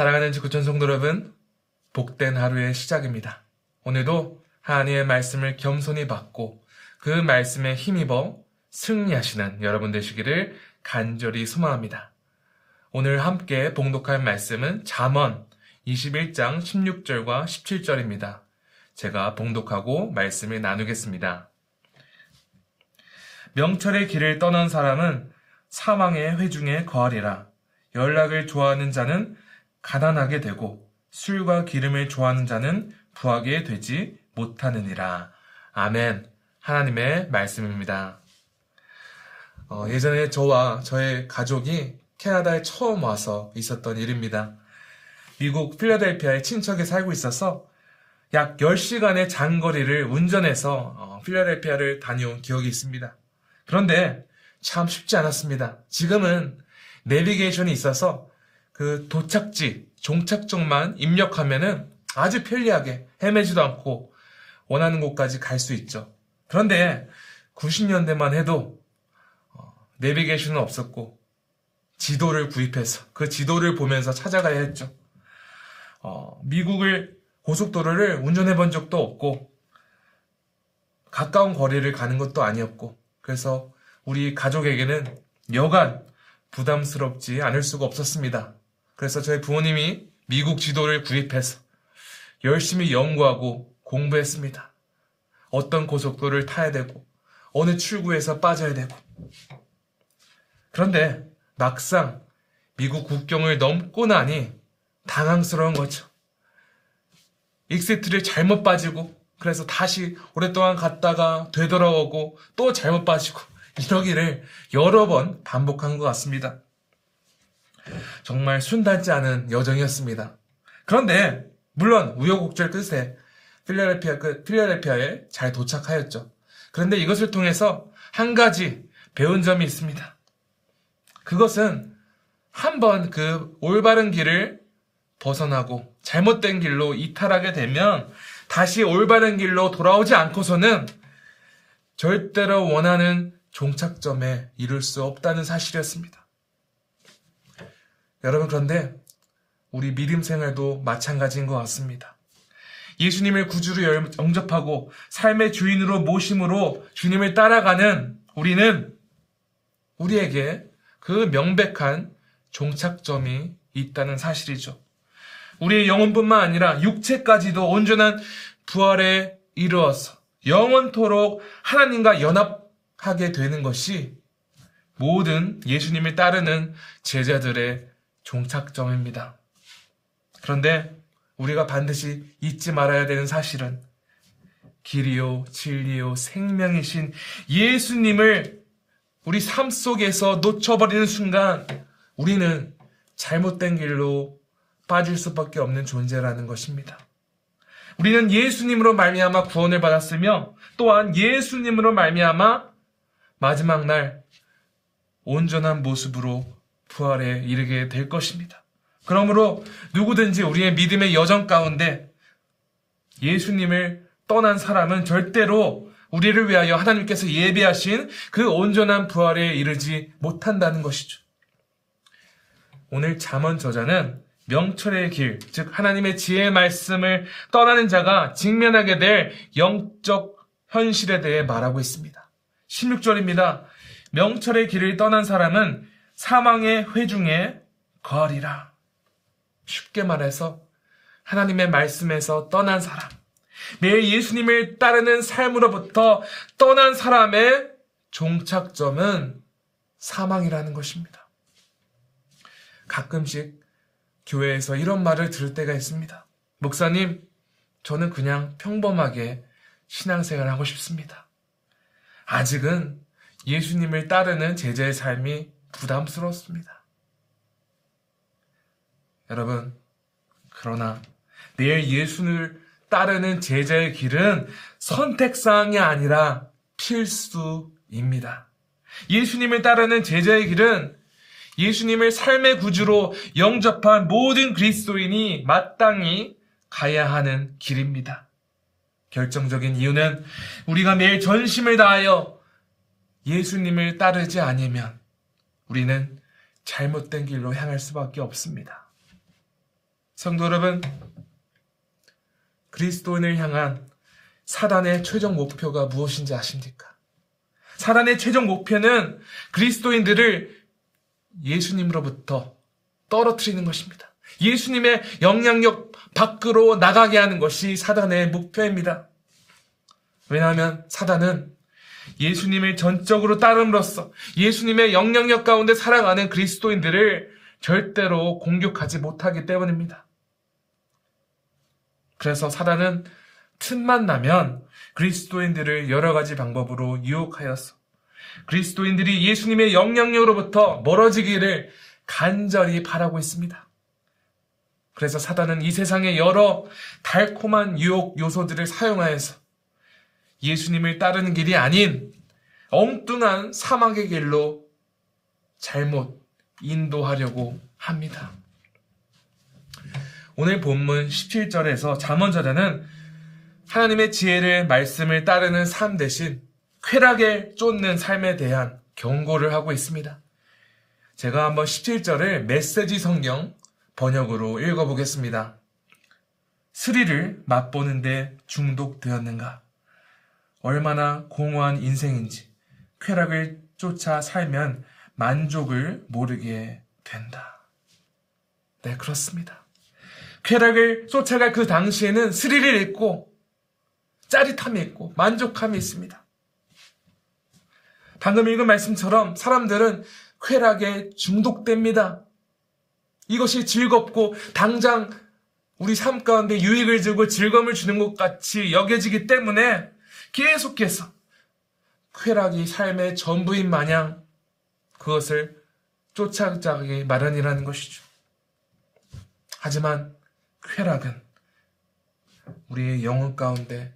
사랑하는 지구촌 성도 여러분, 복된 하루의 시작입니다. 오늘도 하나님의 말씀을 겸손히 받고 그 말씀에 힘입어 승리하시는 여러분 되시기를 간절히 소망합니다. 오늘 함께 봉독할 말씀은 잠언 21장 16절과 17절입니다. 제가 봉독하고 말씀을 나누겠습니다. 명철의 길을 떠난 사람은 사망의 회중에 거하리라. 연락을 좋아하는 자는 가난하게 되고 술과 기름을 좋아하는 자는 부하게 되지 못하느니라. 아멘. 하나님의 말씀입니다. 어, 예전에 저와 저의 가족이 캐나다에 처음 와서 있었던 일입니다. 미국 필라델피아에 친척이 살고 있어서 약 10시간의 장거리를 운전해서 어, 필라델피아를 다녀온 기억이 있습니다. 그런데 참 쉽지 않았습니다. 지금은 내비게이션이 있어서 그 도착지, 종착점만 입력하면은 아주 편리하게 헤매지도 않고 원하는 곳까지 갈 수 있죠. 그런데 90년대만 해도 어, 내비게이션은 없었고 지도를 구입해서 그 지도를 보면서 찾아가야 했죠. 어, 미국을 고속도로를 운전해 본 적도 없고 가까운 거리를 가는 것도 아니었고 그래서 우리 가족에게는 여간 부담스럽지 않을 수가 없었습니다. 그래서 저희 부모님이 미국 지도를 구입해서 열심히 연구하고 공부했습니다. 어떤 고속도로를 타야 되고 어느 출구에서 빠져야 되고 그런데 막상 미국 국경을 넘고 나니 당황스러운 거죠. 익세트를 잘못 빠지고 그래서 다시 오랫동안 갔다가 되돌아오고 또 잘못 빠지고 이러기를 여러 번 반복한 것 같습니다. 정말 순탄치 않은 여정이었습니다. 그런데 물론 우여곡절 끝에 필라델피아 끝 필라델피아에 잘 도착하였죠. 그런데 이것을 통해서 한 가지 배운 점이 있습니다. 그것은 한번 그 올바른 길을 벗어나고 잘못된 길로 이탈하게 되면 다시 올바른 길로 돌아오지 않고서는 절대로 원하는 종착점에 이룰 수 없다는 사실이었습니다. 여러분 그런데 우리 믿음 생활도 마찬가지인 것 같습니다. 예수님을 구주로 영접하고 삶의 주인으로 모심으로 주님을 따라가는 우리는 우리에게 그 명백한 종착점이 있다는 사실이죠. 우리의 영혼뿐만 아니라 육체까지도 온전한 부활에 이르어서 영원토록 하나님과 연합하게 되는 것이 모든 예수님을 따르는 제자들의 종착점입니다. 그런데 우리가 반드시 잊지 말아야 되는 사실은 길이요, 진리요, 생명이신 예수님을 우리 삶 속에서 놓쳐버리는 순간 우리는 잘못된 길로 빠질 수밖에 없는 존재라는 것입니다. 우리는 예수님으로 말미암아 구원을 받았으며 또한 예수님으로 말미암아 마지막 날 온전한 모습으로 부활에 이르게 될 것입니다. 그러므로 누구든지 우리의 믿음의 여정 가운데 예수님을 떠난 사람은 절대로 우리를 위하여 하나님께서 예비하신 그 온전한 부활에 이르지 못한다는 것이죠. 오늘 잠언 저자는 명철의 길, 즉 하나님의 지혜의 말씀을 떠나는 자가 직면하게 될 영적 현실에 대해 말하고 있습니다. 16절입니다. 명철의 길을 떠난 사람은 사망의 회중에 거하리라. 쉽게 말해서 하나님의 말씀에서 떠난 사람, 매일 예수님을 따르는 삶으로부터 떠난 사람의 종착점은 사망이라는 것입니다. 가끔씩 교회에서 이런 말을 들을 때가 있습니다. 목사님, 저는 그냥 평범하게 신앙생활을 하고 싶습니다. 아직은 예수님을 따르는 제자의 삶이 부담스럽습니다. 여러분, 그러나 내일 예수를 따르는 제자의 길은 선택사항이 아니라 필수입니다. 예수님을 따르는 제자의 길은 예수님을 삶의 구주로 영접한 모든 그리스도인이 마땅히 가야 하는 길입니다. 결정적인 이유는 우리가 매일 전심을 다하여 예수님을 따르지 않으면 우리는 잘못된 길로 향할 수밖에 없습니다. 성도 여러분, 그리스도인을 향한 사단의 최종 목표가 무엇인지 아십니까? 사단의 최종 목표는 그리스도인들을 예수님으로부터 떨어뜨리는 것입니다. 예수님의 영향력 밖으로 나가게 하는 것이 사단의 목표입니다. 왜냐하면 사단은 예수님을 전적으로 따름으로써 예수님의 영향력 가운데 살아가는 그리스도인들을 절대로 공격하지 못하기 때문입니다. 그래서 사단은 틈만 나면 그리스도인들을 여러 가지 방법으로 유혹하였어. 그리스도인들이 예수님의 영향력으로부터 멀어지기를 간절히 바라고 있습니다. 그래서 사단은 이 세상의 여러 달콤한 유혹 요소들을 사용하여서 예수님을 따르는 길이 아닌 엉뚱한 사막의 길로 잘못 인도하려고 합니다. 오늘 본문 17절에서 잠언절에는 하나님의 지혜를 말씀을 따르는 삶 대신 쾌락에 쫓는 삶에 대한 경고를 하고 있습니다. 제가 한번 17절을 메시지 성경 번역으로 읽어보겠습니다. 스리를 맛보는데 중독되었는가? 얼마나 공허한 인생인지 쾌락을 쫓아 살면 만족을 모르게 된다. 네, 그렇습니다. 쾌락을 쫓아갈 그 당시에는 스릴이 있고 짜릿함이 있고 만족함이 있습니다. 방금 읽은 말씀처럼 사람들은 쾌락에 중독됩니다. 이것이 즐겁고 당장 우리 삶 가운데 유익을 주고 즐거움을 주는 것 같이 여겨지기 때문에 계속해서 쾌락이 삶의 전부인 마냥 그것을 쫓아가기 마련이라는 것이죠. 하지만 쾌락은 우리의 영혼 가운데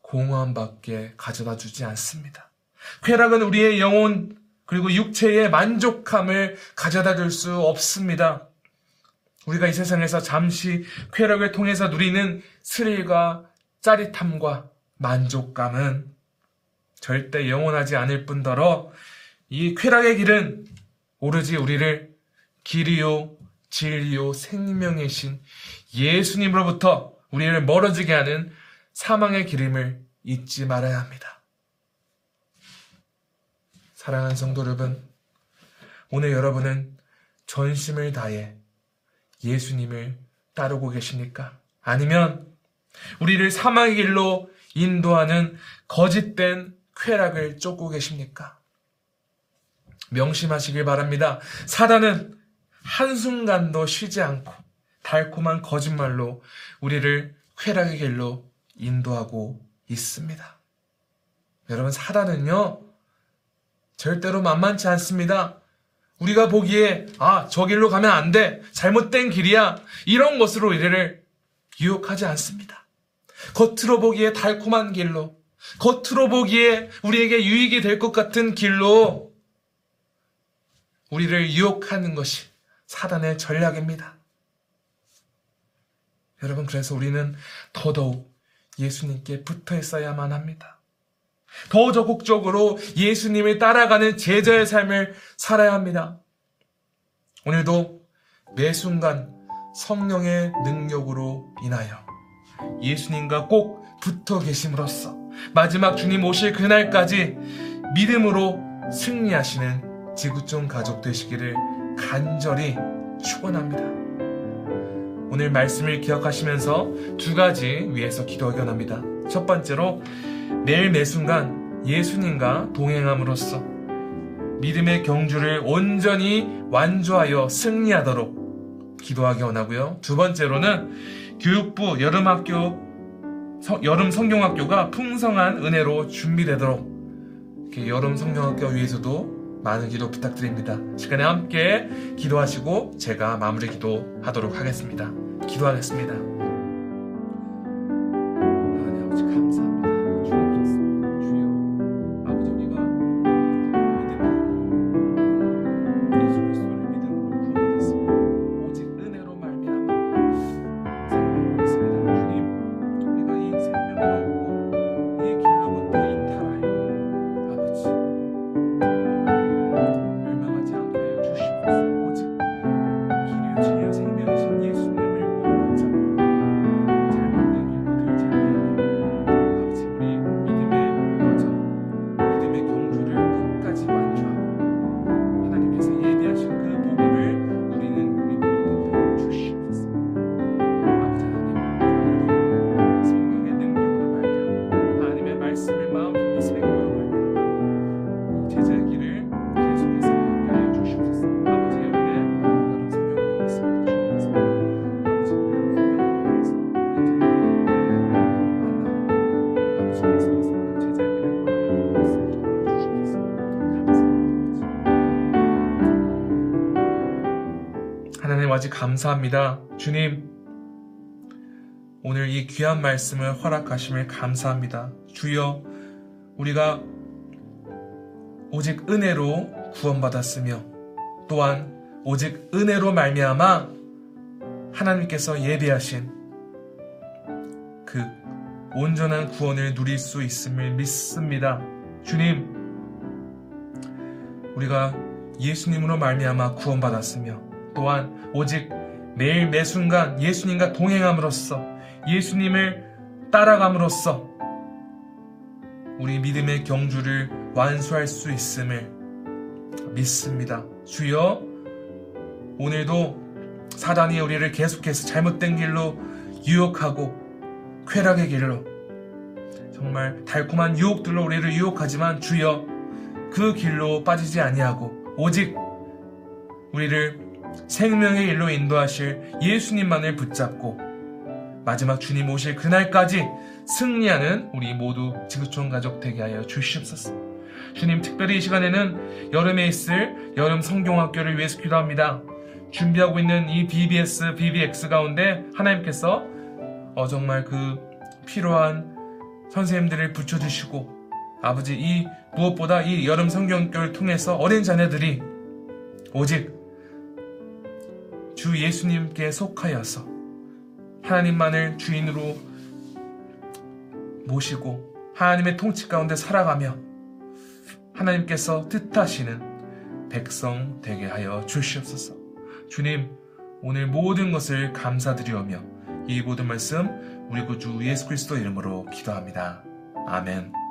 공허함밖에 가져다 주지 않습니다. 쾌락은 우리의 영혼 그리고 육체의 만족함을 가져다 줄 수 없습니다. 우리가 이 세상에서 잠시 쾌락을 통해서 누리는 스릴과 짜릿함과 만족감은 절대 영원하지 않을 뿐더러 이 쾌락의 길은 오로지 우리를 길이요, 진리요, 생명이신 예수님으로부터 우리를 멀어지게 하는 사망의 기름을 잊지 말아야 합니다. 사랑하는 성도 여러분, 오늘 여러분은 전심을 다해 예수님을 따르고 계십니까? 아니면 우리를 사망의 길로 인도하는 거짓된 쾌락을 쫓고 계십니까? 명심하시길 바랍니다. 사단은 한순간도 쉬지 않고 달콤한 거짓말로 우리를 쾌락의 길로 인도하고 있습니다. 여러분, 사단은요, 절대로 만만치 않습니다. 우리가 보기에, 아, 저 길로 가면 안 돼. 잘못된 길이야. 이런 것으로 우리를 유혹하지 않습니다. 겉으로 보기에 달콤한 길로, 겉으로 보기에 우리에게 유익이 될 것 같은 길로 우리를 유혹하는 것이 사단의 전략입니다. 여러분, 그래서 우리는 더더욱 예수님께 붙어 있어야만 합니다. 더 적극적으로 예수님을 따라가는 제자의 삶을 살아야 합니다. 오늘도 매 순간 성령의 능력으로 인하여 예수님과 꼭 붙어 계심으로써 마지막 주님 오실 그날까지 믿음으로 승리하시는 지구촌 가족 되시기를 간절히 축원합니다. 오늘 말씀을 기억하시면서 두 가지 위해서 기도하기 원합니다. 첫 번째로 매일 매 순간 예수님과 동행함으로써 믿음의 경주를 온전히 완주하여 승리하도록 기도하기 원하고요. 두 번째로는 교육부 여름학교 여름 성경학교가 풍성한 은혜로 준비되도록 여름 성경학교 위해서도 많은 기도 부탁드립니다. 시간에 함께 기도하시고 제가 마무리 기도하도록 하겠습니다. 기도하겠습니다. 아직 감사합니다. 주님, 오늘 이 귀한 말씀을 허락하심을 감사합니다. 주여, 우리가 오직 은혜로 구원받았으며 또한 오직 은혜로 말미암아 하나님께서 예비하신 그 온전한 구원을 누릴 수 있음을 믿습니다. 주님, 우리가 예수님으로 말미암아 구원받았으며 또한 오직 매일 매 순간 예수님과 동행함으로써 예수님을 따라감으로써 우리 믿음의 경주를 완수할 수 있음을 믿습니다. 주여, 오늘도 사단이 우리를 계속해서 잘못된 길로 유혹하고 쾌락의 길로 정말 달콤한 유혹들로 우리를 유혹하지만 주여 그 길로 빠지지 아니하고 오직 우리를 생명의 길로 인도하실 예수님만을 붙잡고 마지막 주님 오실 그날까지 승리하는 우리 모두 지구촌 가족 되게 하여 주시옵소서. 주님 특별히 이 시간에는 여름에 있을 여름 성경학교를 위해서 기도합니다. 준비하고 있는 이 BBS, BBX 가운데 하나님께서 어, 정말 그 필요한 선생님들을 붙여주시고 아버지 이 무엇보다 이 여름 성경교를 통해서 어린 자녀들이 오직 주 예수님께 속하여서 하나님만을 주인으로 모시고 하나님의 통치 가운데 살아가며 하나님께서 뜻하시는 백성 되게 하여 주시옵소서. 주님, 오늘 모든 것을 감사드리오며 이 모든 말씀 우리 구주 예수 그리스도 이름으로 기도합니다. 아멘.